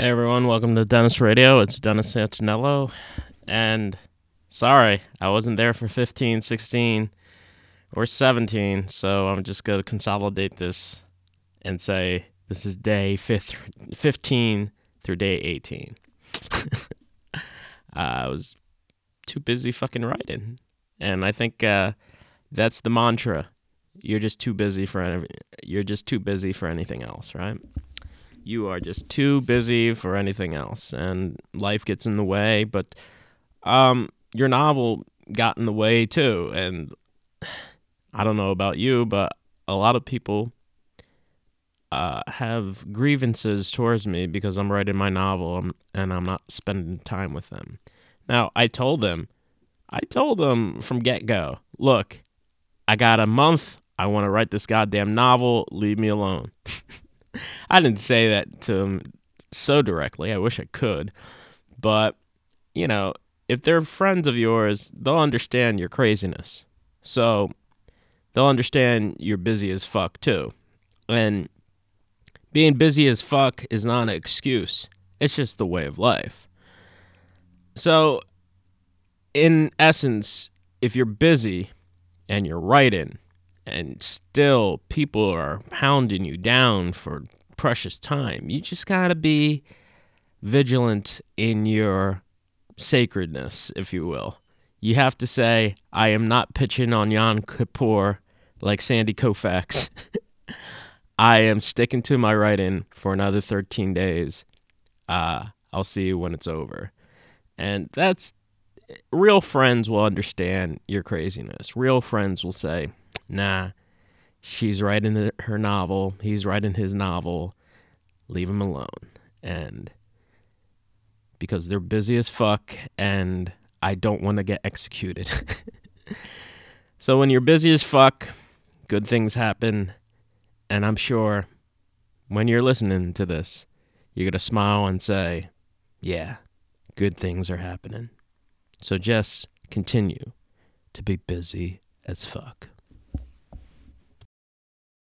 Hey everyone, welcome to Dennis Radio. It's Dennis Santinello. And sorry, I wasn't there for 15, 16, or 17. So I'm just going to consolidate this and say this is day fifth, 15 through day 18. uh, I was too busy fucking writing. And I think uh, that's the mantra. You're just too busy for any, you're just too busy for anything else, right? You are just too busy for anything else and life gets in the way but um your novel got in the way too and i don't know about you but a lot of people uh, have grievances towards me because i'm writing my novel and i'm not spending time with them. Now i told them i told them from get-go look i got a month. I want to write this goddamn novel. Leave me alone I didn't say that to him so directly. I wish I could. But, you know, if they're friends of yours, they'll understand your craziness. So they'll understand you're busy as fuck too. And being busy as fuck is not an excuse, it's just the way of life. So, in essence, if you're busy and you're writing, and still people are pounding you down for precious time. You just got to be vigilant in your sacredness, if you will. You have to say, I am not pitching on Yom Kippur like Sandy Koufax. I am sticking to my writing for another 13 days. Uh, I'll see you when it's over. And that's real friends will understand your craziness. Real friends will say, nah, she's writing her novel, he's writing his novel, leave him alone. And because they're busy as fuck and I don't want to get executed. so when you're busy as fuck, good things happen. And I'm sure when you're listening to this, you're going to smile and say, yeah, good things are happening. So just continue to be busy as fuck.